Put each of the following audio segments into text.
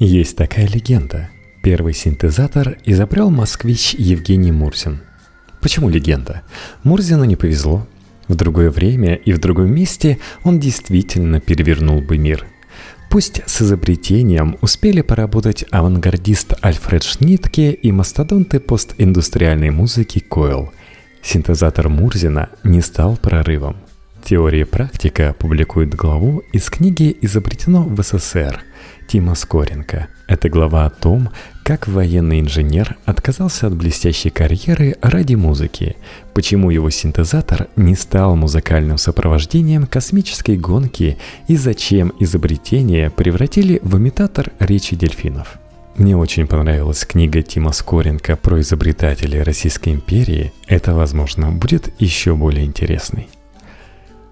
Есть такая легенда. Первый синтезатор изобрел москвич Евгений Мурзин. Почему легенда? Мурзину не повезло. В другое время и в другом месте он действительно перевернул бы мир. Пусть с изобретением успели поработать авангардист Альфред Шнитке и мастодонты постиндустриальной музыки Койл. Синтезатор Мурзина не стал прорывом. Теория практика публикует главу из книги «Изобретено в СССР», Тима Скоренко. Это глава о том, как военный инженер отказался от блестящей карьеры ради музыки, почему его синтезатор не стал музыкальным сопровождением космической гонки и зачем изобретение превратили в имитатор речи дельфинов. Мне очень понравилась книга Тима Скоренко про изобретателей Российской империи. Это, возможно, будет еще более интересной.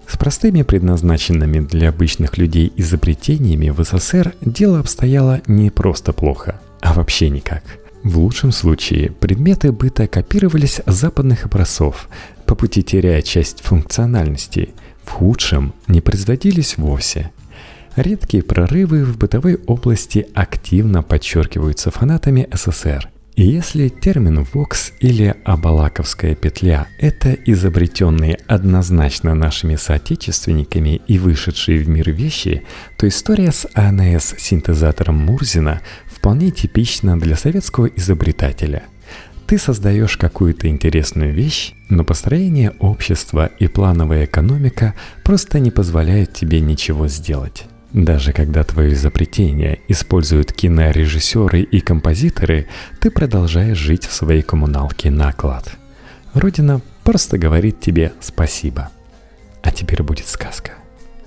С простыми предназначенными для обычных людей изобретениями в СССР дело обстояло не просто плохо, а вообще никак. В лучшем случае предметы быта копировались с западных образцов, по пути теряя часть функциональности. В худшем не производились вовсе. Редкие прорывы в бытовой области активно подчеркиваются фанатами СССР – и если термин «вокс» или «абалаковская петля» — это изобретенные однозначно нашими соотечественниками и вышедшие в мир вещи, то история с АНС-синтезатором Мурзина вполне типична для советского изобретателя. Ты создаешь какую-то интересную вещь, но построение общества и плановая экономика просто не позволяют тебе ничего сделать. Даже когда твое изобретение используют кинорежиссеры и композиторы, ты продолжаешь жить в своей коммуналке на оклад. Родина просто говорит тебе спасибо. А теперь будет сказка.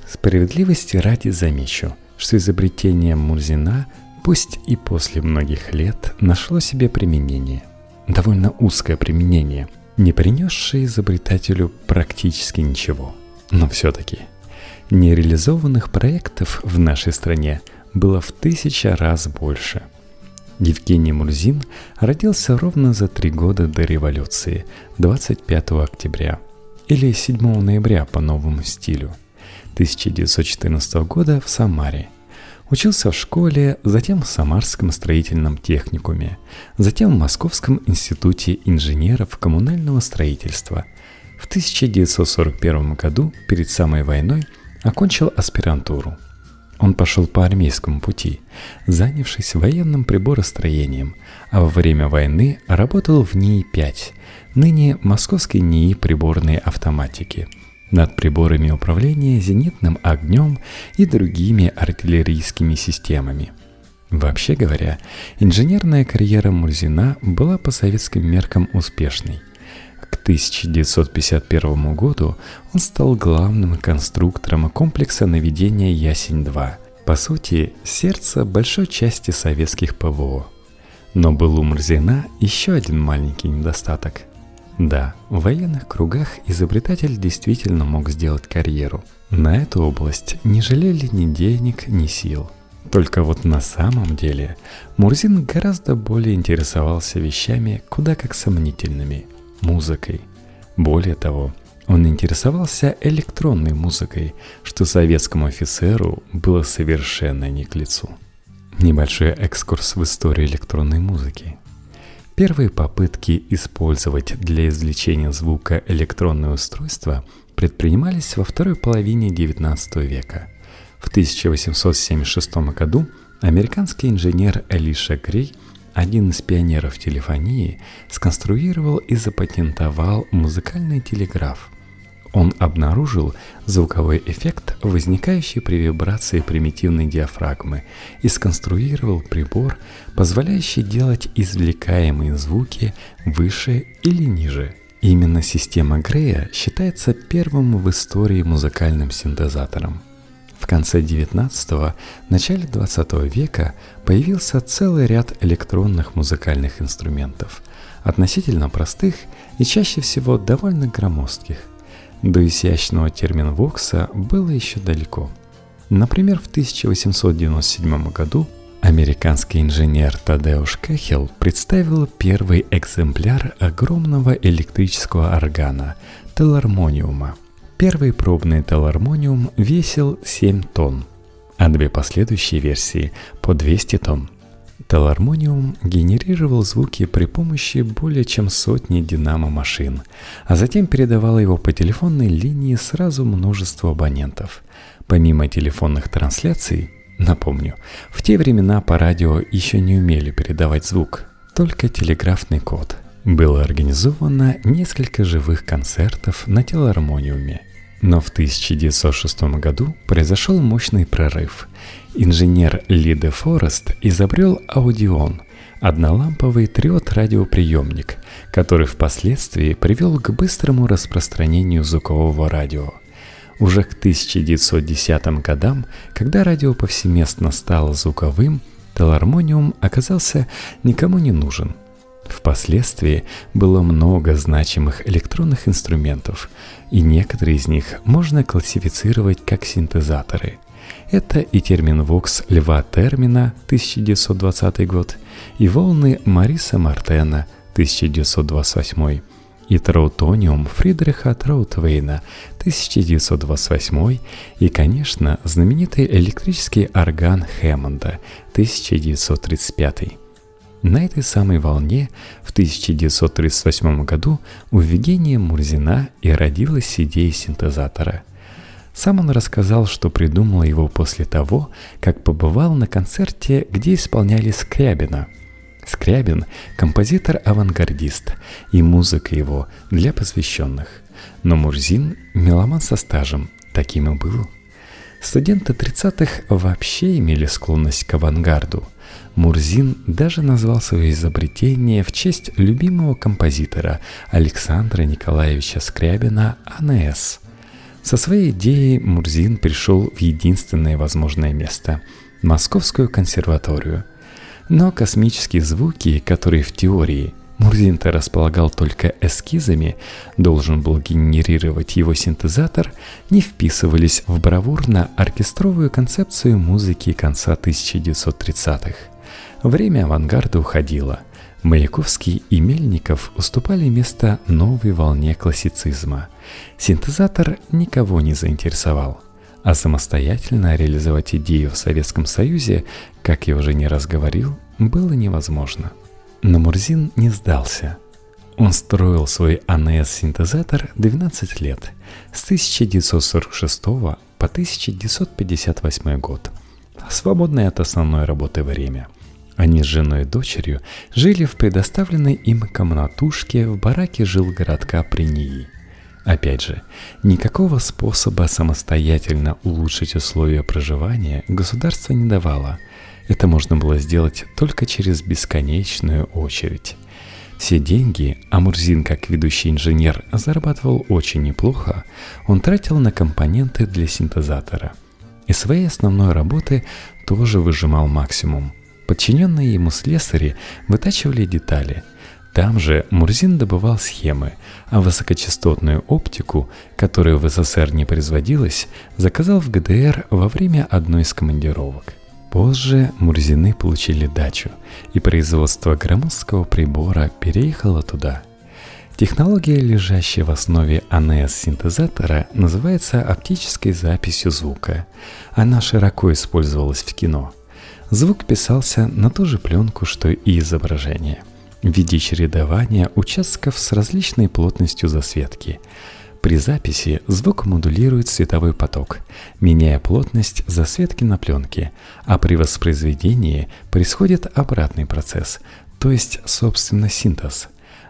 Справедливости ради замечу, что изобретение Мурзина, пусть и после многих лет, нашло себе применение. Довольно узкое применение, не принесшее изобретателю практически ничего. Но все-таки – Нереализованных проектов в нашей стране было в тысяча раз больше. Евгений Мурзин родился ровно за три года до революции, 25 октября, или 7 ноября по новому стилю, 1914 года в Самаре. Учился в школе, затем в Самарском строительном техникуме, затем в Московском институте инженеров коммунального строительства. В 1941 году, перед самой войной, Окончил аспирантуру. Он пошел по армейскому пути, занявшись военным приборостроением, а во время войны работал в НИИ-5, ныне Московской НИИ приборной автоматики, над приборами управления зенитным огнем и другими артиллерийскими системами. Вообще говоря, инженерная карьера Мурзина была по советским меркам успешной – к 1951 году он стал главным конструктором комплекса наведения «Ясень-2», по сути, сердце большой части советских ПВО. Но был у Мурзина еще один маленький недостаток. Да, в военных кругах изобретатель действительно мог сделать карьеру. На эту область не жалели ни денег, ни сил. Только вот на самом деле Мурзин гораздо более интересовался вещами куда как сомнительными – музыкой. Более того, он интересовался электронной музыкой, что советскому офицеру было совершенно не к лицу. Небольшой экскурс в историю электронной музыки. Первые попытки использовать для извлечения звука электронное устройство предпринимались во второй половине XIX века. В 1876 году американский инженер Элиша Грей – один из пионеров телефонии сконструировал и запатентовал музыкальный телеграф. Он обнаружил звуковой эффект, возникающий при вибрации примитивной диафрагмы, и сконструировал прибор, позволяющий делать извлекаемые звуки выше или ниже. Именно система Грея считается первым в истории музыкальным синтезатором – в конце XIX – начале XX века появился целый ряд электронных музыкальных инструментов, относительно простых и чаще всего довольно громоздких. До изящного термина Вокса было еще далеко. Например, в 1897 году американский инженер Тадеуш Кехел представил первый экземпляр огромного электрического органа – телармониума – Первый пробный телармониум весил 7 тонн, а две последующие версии по 200 тонн. Телармониум генерировал звуки при помощи более чем сотни динамо-машин, а затем передавал его по телефонной линии сразу множеству абонентов. Помимо телефонных трансляций, напомню, в те времена по радио еще не умели передавать звук, только телеграфный код. Было организовано несколько живых концертов на телармониуме – но в 1906 году произошел мощный прорыв. Инженер Ли де Форест изобрел аудион – одноламповый триод-радиоприемник, который впоследствии привел к быстрому распространению звукового радио. Уже к 1910 годам, когда радио повсеместно стало звуковым, телармониум оказался никому не нужен – Впоследствии было много значимых электронных инструментов, и некоторые из них можно классифицировать как синтезаторы. Это и термин Vox Льва Термина 1920 год, и волны Мариса Мартена 1928, и Траутониум Фридриха Траутвейна 1928 и, конечно, знаменитый электрический орган Хэммонда 1935. На этой самой волне в 1938 году у Евгения Мурзина и родилась идея синтезатора. Сам он рассказал, что придумал его после того, как побывал на концерте, где исполняли Скрябина. Скрябин – композитор-авангардист, и музыка его для посвященных. Но Мурзин – меломан со стажем, таким и был. Студенты 30-х вообще имели склонность к авангарду – Мурзин даже назвал свое изобретение в честь любимого композитора Александра Николаевича Скрябина АНС. Со своей идеей Мурзин пришел в единственное возможное место – Московскую консерваторию. Но космические звуки, которые в теории Мурзин-то располагал только эскизами, должен был генерировать его синтезатор, не вписывались в бравурно-оркестровую концепцию музыки конца 1930-х. Время авангарда уходило. Маяковский и Мельников уступали место новой волне классицизма. Синтезатор никого не заинтересовал. А самостоятельно реализовать идею в Советском Союзе, как я уже не раз говорил, было невозможно. Но Мурзин не сдался. Он строил свой АНС-синтезатор 12 лет, с 1946 по 1958 год, свободное от основной работы время – они с женой и дочерью жили в предоставленной им комнатушке в бараке жилгородка Принии. Опять же, никакого способа самостоятельно улучшить условия проживания государство не давало. Это можно было сделать только через бесконечную очередь. Все деньги, а Мурзин, как ведущий инженер, зарабатывал очень неплохо, он тратил на компоненты для синтезатора. И своей основной работы тоже выжимал максимум – Подчиненные ему слесари вытачивали детали. Там же Мурзин добывал схемы, а высокочастотную оптику, которая в СССР не производилась, заказал в ГДР во время одной из командировок. Позже Мурзины получили дачу, и производство громоздкого прибора переехало туда. Технология, лежащая в основе АНС-синтезатора, называется оптической записью звука. Она широко использовалась в кино – Звук писался на ту же пленку, что и изображение, в виде чередования участков с различной плотностью засветки. При записи звук модулирует световой поток, меняя плотность засветки на пленке, а при воспроизведении происходит обратный процесс, то есть, собственно, синтез.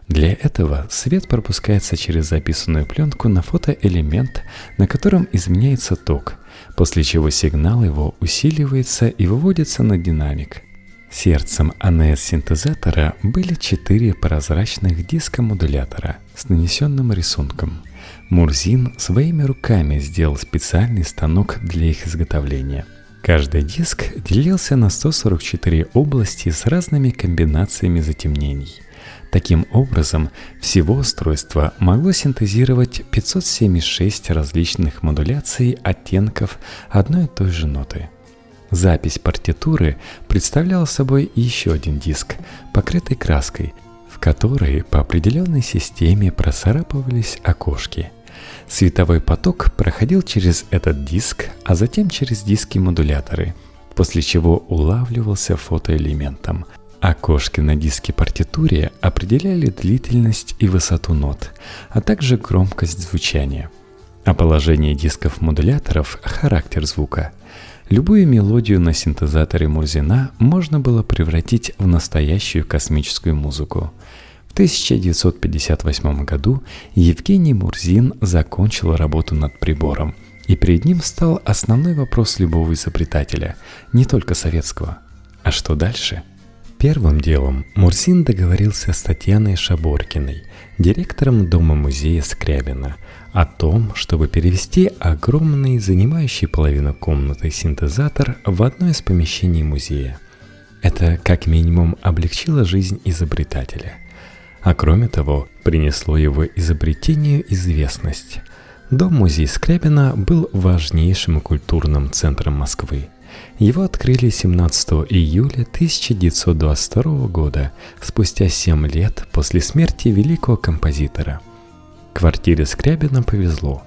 Для этого свет пропускается через записанную пленку на фотоэлемент, на котором изменяется ток – после чего сигнал его усиливается и выводится на динамик. Сердцем АНС-синтезатора были четыре прозрачных диска-модулятора с нанесенным рисунком. Мурзин своими руками сделал специальный станок для их изготовления. Каждый диск делился на 144 области с разными комбинациями затемнений – Таким образом, всего устройство могло синтезировать 576 различных модуляций оттенков одной и той же ноты. Запись партитуры представляла собой еще один диск, покрытый краской, в который по определенной системе просарапывались окошки. Световой поток проходил через этот диск, а затем через диски-модуляторы, после чего улавливался фотоэлементом. Окошки на диске партитуре определяли длительность и высоту нот, а также громкость звучания. А положение дисков-модуляторов – характер звука. Любую мелодию на синтезаторе Мурзина можно было превратить в настоящую космическую музыку – в 1958 году Евгений Мурзин закончил работу над прибором, и перед ним стал основной вопрос любого изобретателя, не только советского. А что дальше? Первым делом Мурзин договорился с Татьяной Шаборкиной, директором Дома-музея Скрябина, о том, чтобы перевести огромный, занимающий половину комнаты синтезатор в одно из помещений музея. Это как минимум облегчило жизнь изобретателя – а кроме того, принесло его изобретению известность. Дом-музей Скрябина был важнейшим культурным центром Москвы. Его открыли 17 июля 1922 года, спустя 7 лет после смерти великого композитора. Квартире Скрябина повезло.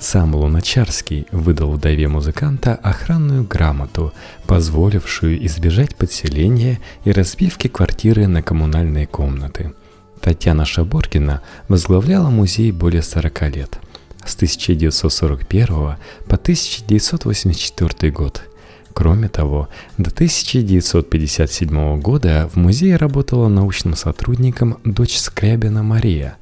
Сам Луначарский выдал вдове музыканта охранную грамоту, позволившую избежать подселения и разбивки квартиры на коммунальные комнаты – Татьяна Шаборкина возглавляла музей более 40 лет, с 1941 по 1984 год. Кроме того, до 1957 года в музее работала научным сотрудником дочь Скрябина Мария.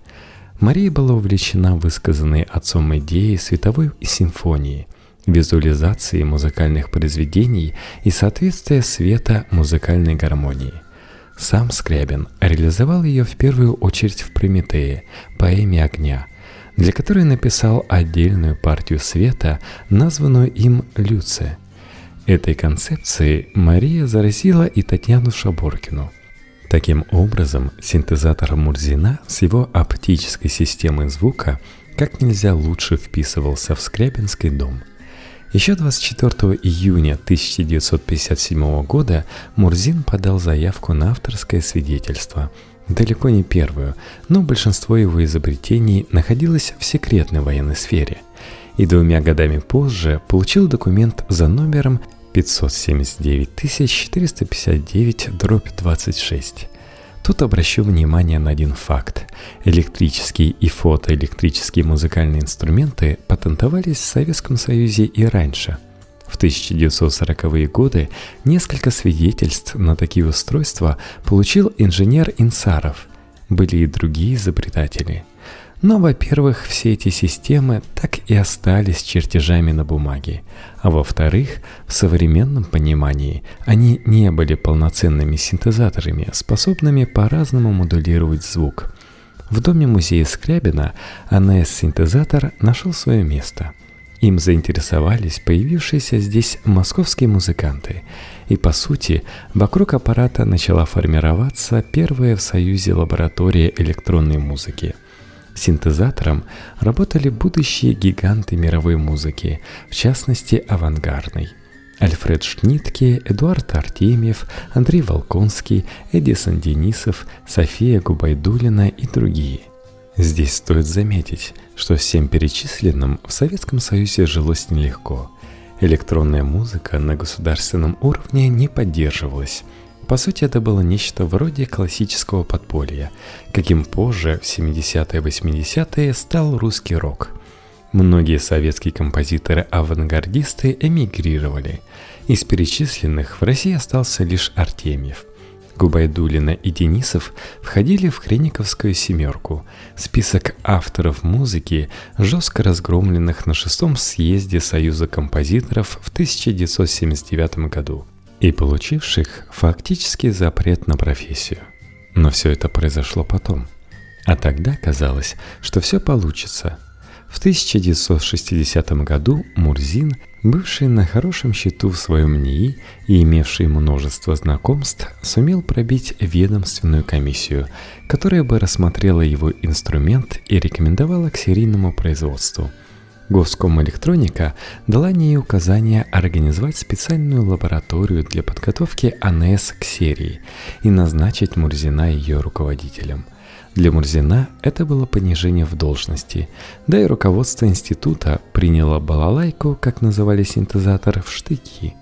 Мария была увлечена высказанной отцом идеей световой симфонии, визуализации музыкальных произведений и соответствия света музыкальной гармонии. Сам Скрябин реализовал ее в первую очередь в «Прометее», поэме огня, для которой написал отдельную партию света, названную им «Люция». Этой концепцией Мария заразила и Татьяну Шаборкину. Таким образом, синтезатор Мурзина с его оптической системой звука как нельзя лучше вписывался в Скрябинский дом – еще 24 июня 1957 года Мурзин подал заявку на авторское свидетельство. Далеко не первую, но большинство его изобретений находилось в секретной военной сфере. И двумя годами позже получил документ за номером 579 459 26. Тут обращу внимание на один факт. Электрические и фотоэлектрические музыкальные инструменты патентовались в Советском Союзе и раньше. В 1940-е годы несколько свидетельств на такие устройства получил инженер Инсаров. Были и другие изобретатели – но, во-первых, все эти системы так и остались чертежами на бумаге, а во-вторых, в современном понимании они не были полноценными синтезаторами, способными по-разному модулировать звук. В доме музея Скрябина АНС-синтезатор нашел свое место. Им заинтересовались появившиеся здесь московские музыканты, и по сути вокруг аппарата начала формироваться первая в Союзе лаборатория электронной музыки – Синтезатором работали будущие гиганты мировой музыки, в частности авангардной. Альфред Шнитке, Эдуард Артемьев, Андрей Волконский, Эдисон Денисов, София Губайдулина и другие. Здесь стоит заметить, что всем перечисленным в Советском Союзе жилось нелегко. Электронная музыка на государственном уровне не поддерживалась – по сути, это было нечто вроде классического подполья, каким позже, в 70-е 80-е, стал русский рок. Многие советские композиторы-авангардисты эмигрировали. Из перечисленных в России остался лишь Артемьев. Губайдулина и Денисов входили в Хрениковскую семерку, список авторов музыки, жестко разгромленных на шестом съезде Союза композиторов в 1979 году – и получивших фактически запрет на профессию. Но все это произошло потом. А тогда казалось, что все получится. В 1960 году Мурзин, бывший на хорошем счету в своем НИИ и имевший множество знакомств, сумел пробить ведомственную комиссию, которая бы рассмотрела его инструмент и рекомендовала к серийному производству – Госком электроника дала ей указание организовать специальную лабораторию для подготовки АНС к серии и назначить Мурзина ее руководителем. Для Мурзина это было понижение в должности, да и руководство института приняло балалайку, как называли синтезатор, в штыки.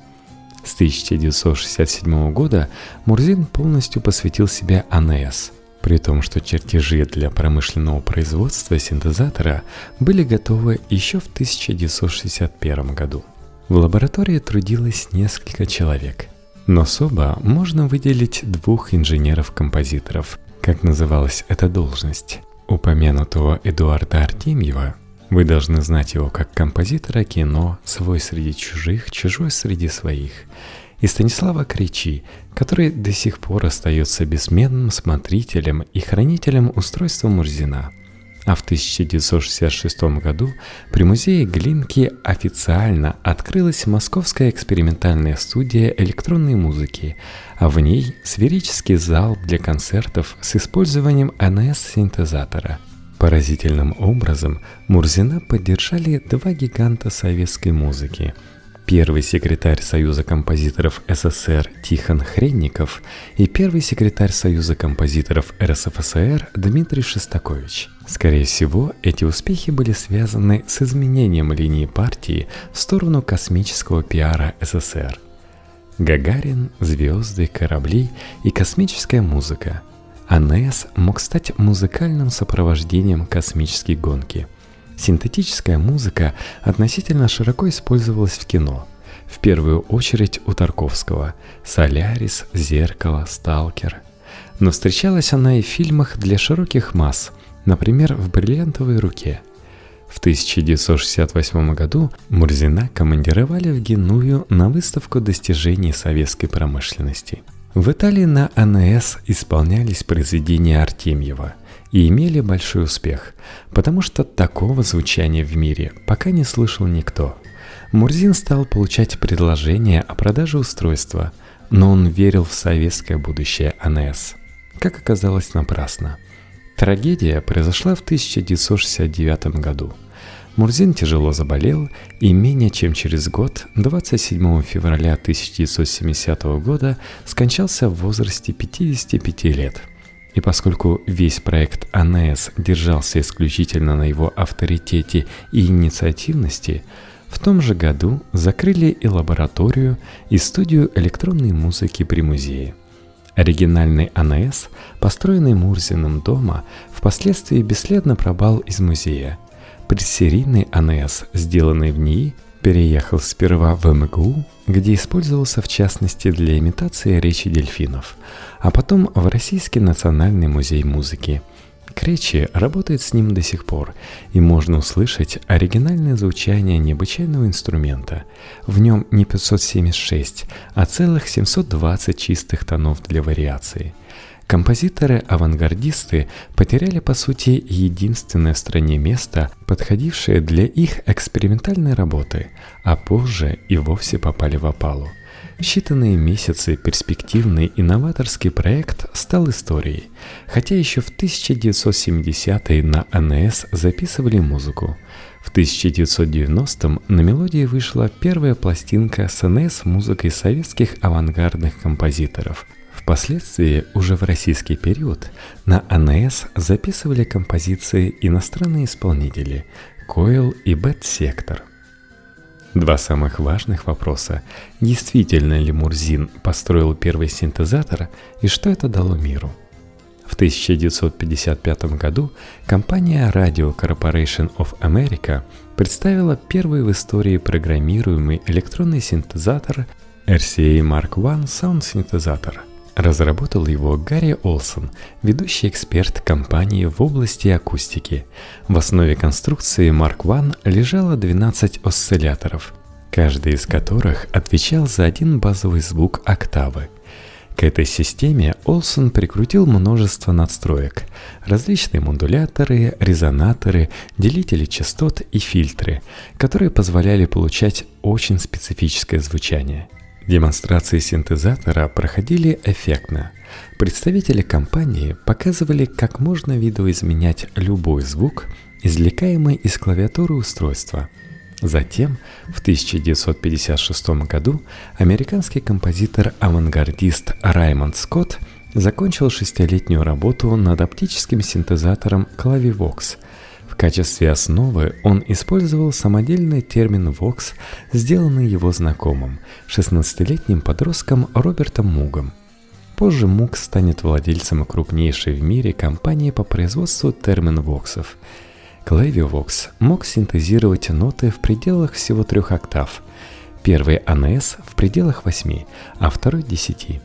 С 1967 года Мурзин полностью посвятил себя АНС, при том, что чертежи для промышленного производства синтезатора были готовы еще в 1961 году. В лаборатории трудилось несколько человек, но особо можно выделить двух инженеров-композиторов, как называлась эта должность? Упомянутого Эдуарда Артемьева. Вы должны знать его как композитора кино «Свой среди чужих, чужой среди своих» и Станислава Кричи, который до сих пор остается бессменным смотрителем и хранителем устройства Мурзина – а в 1966 году при музее Глинки официально открылась Московская экспериментальная студия электронной музыки, а в ней сферический зал для концертов с использованием НС-синтезатора. Поразительным образом Мурзина поддержали два гиганта советской музыки – первый секретарь Союза композиторов СССР Тихон Хренников и первый секретарь Союза композиторов РСФСР Дмитрий Шестакович. Скорее всего, эти успехи были связаны с изменением линии партии в сторону космического пиара СССР. Гагарин, звезды, корабли и космическая музыка. АНС мог стать музыкальным сопровождением космической гонки – Синтетическая музыка относительно широко использовалась в кино. В первую очередь у Тарковского «Солярис», «Зеркало», «Сталкер». Но встречалась она и в фильмах для широких масс, например, в «Бриллиантовой руке». В 1968 году Мурзина командировали в Геную на выставку достижений советской промышленности. В Италии на АНС исполнялись произведения Артемьева – и имели большой успех, потому что такого звучания в мире пока не слышал никто. Мурзин стал получать предложения о продаже устройства, но он верил в советское будущее АНС. Как оказалось, напрасно. Трагедия произошла в 1969 году. Мурзин тяжело заболел и менее чем через год, 27 февраля 1970 года, скончался в возрасте 55 лет – и поскольку весь проект АНС держался исключительно на его авторитете и инициативности, в том же году закрыли и лабораторию, и студию электронной музыки при музее. Оригинальный АНС, построенный Мурзиным дома, впоследствии бесследно пропал из музея. Предсерийный АНС, сделанный в НИИ, переехал сперва в МГУ, где использовался в частности для имитации речи дельфинов, а потом в Российский национальный музей музыки. Кречи работает с ним до сих пор, и можно услышать оригинальное звучание необычайного инструмента. В нем не 576, а целых 720 чистых тонов для вариации – Композиторы-авангардисты потеряли, по сути, единственное в стране место, подходившее для их экспериментальной работы, а позже и вовсе попали в опалу. считанные месяцы перспективный инноваторский проект стал историей, хотя еще в 1970-е на АНС записывали музыку. В 1990-м на мелодии вышла первая пластинка с АНС музыкой советских авангардных композиторов – Впоследствии, уже в российский период, на АНС записывали композиции иностранные исполнители Койл и Бет Сектор. Два самых важных вопроса – действительно ли Мурзин построил первый синтезатор и что это дало миру – в 1955 году компания Radio Corporation of America представила первый в истории программируемый электронный синтезатор RCA Mark I Sound Synthesizer – Разработал его Гарри Олсон, ведущий эксперт компании в области акустики. В основе конструкции Mark I лежало 12 осцилляторов, каждый из которых отвечал за один базовый звук октавы. К этой системе Олсон прикрутил множество надстроек, различные модуляторы, резонаторы, делители частот и фильтры, которые позволяли получать очень специфическое звучание – Демонстрации синтезатора проходили эффектно. Представители компании показывали, как можно видоизменять любой звук, извлекаемый из клавиатуры устройства. Затем, в 1956 году, американский композитор-авангардист Раймонд Скотт закончил шестилетнюю работу над оптическим синтезатором Clavivox. В качестве основы он использовал самодельный термин Vox, сделанный его знакомым, 16-летним подростком Робертом Мугом. Позже Муг станет владельцем крупнейшей в мире компании по производству термин-воксов. Clavivox мог синтезировать ноты в пределах всего трех октав. Первый АНС в пределах восьми, а второй десяти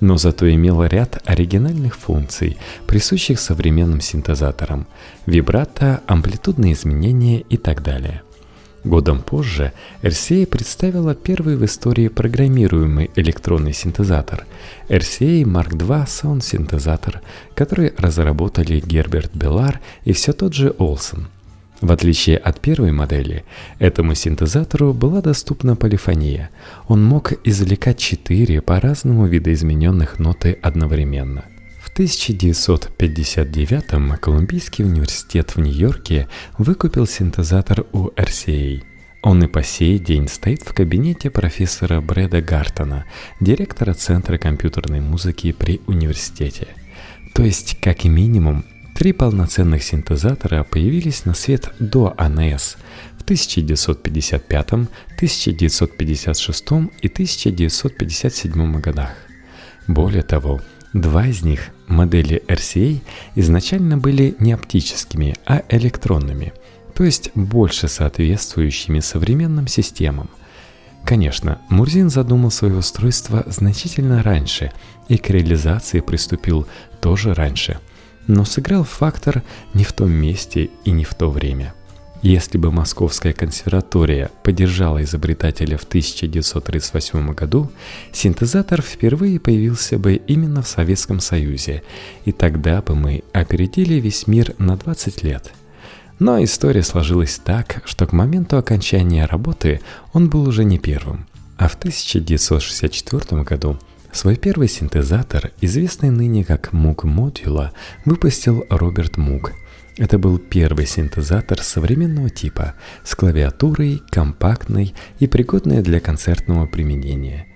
но зато имела ряд оригинальных функций, присущих современным синтезаторам – вибрато, амплитудные изменения и так далее. Годом позже RCA представила первый в истории программируемый электронный синтезатор – RCA Mark II Sound синтезатор, который разработали Герберт Беллар и все тот же Олсон – в отличие от первой модели, этому синтезатору была доступна полифония. Он мог извлекать четыре по-разному видоизмененных ноты одновременно. В 1959-м Колумбийский университет в Нью-Йорке выкупил синтезатор у RCA. Он и по сей день стоит в кабинете профессора Брэда Гартона, директора Центра компьютерной музыки при университете. То есть, как минимум, Три полноценных синтезатора появились на свет до АНС в 1955, 1956 и 1957 годах. Более того, два из них, модели RCA, изначально были не оптическими, а электронными, то есть больше соответствующими современным системам. Конечно, Мурзин задумал свое устройство значительно раньше и к реализации приступил тоже раньше – но сыграл фактор не в том месте и не в то время. Если бы Московская консерватория поддержала изобретателя в 1938 году, синтезатор впервые появился бы именно в Советском Союзе, и тогда бы мы опередили весь мир на 20 лет. Но история сложилась так, что к моменту окончания работы он был уже не первым. А в 1964 году Свой первый синтезатор, известный ныне как Moog Modula, выпустил Роберт Мук. Это был первый синтезатор современного типа, с клавиатурой, компактной и пригодной для концертного применения.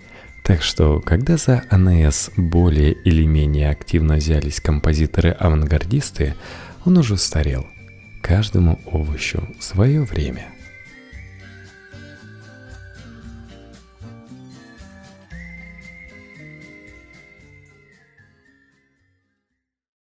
Так что, когда за АНС более или менее активно взялись композиторы-авангардисты, он уже устарел. Каждому овощу свое время –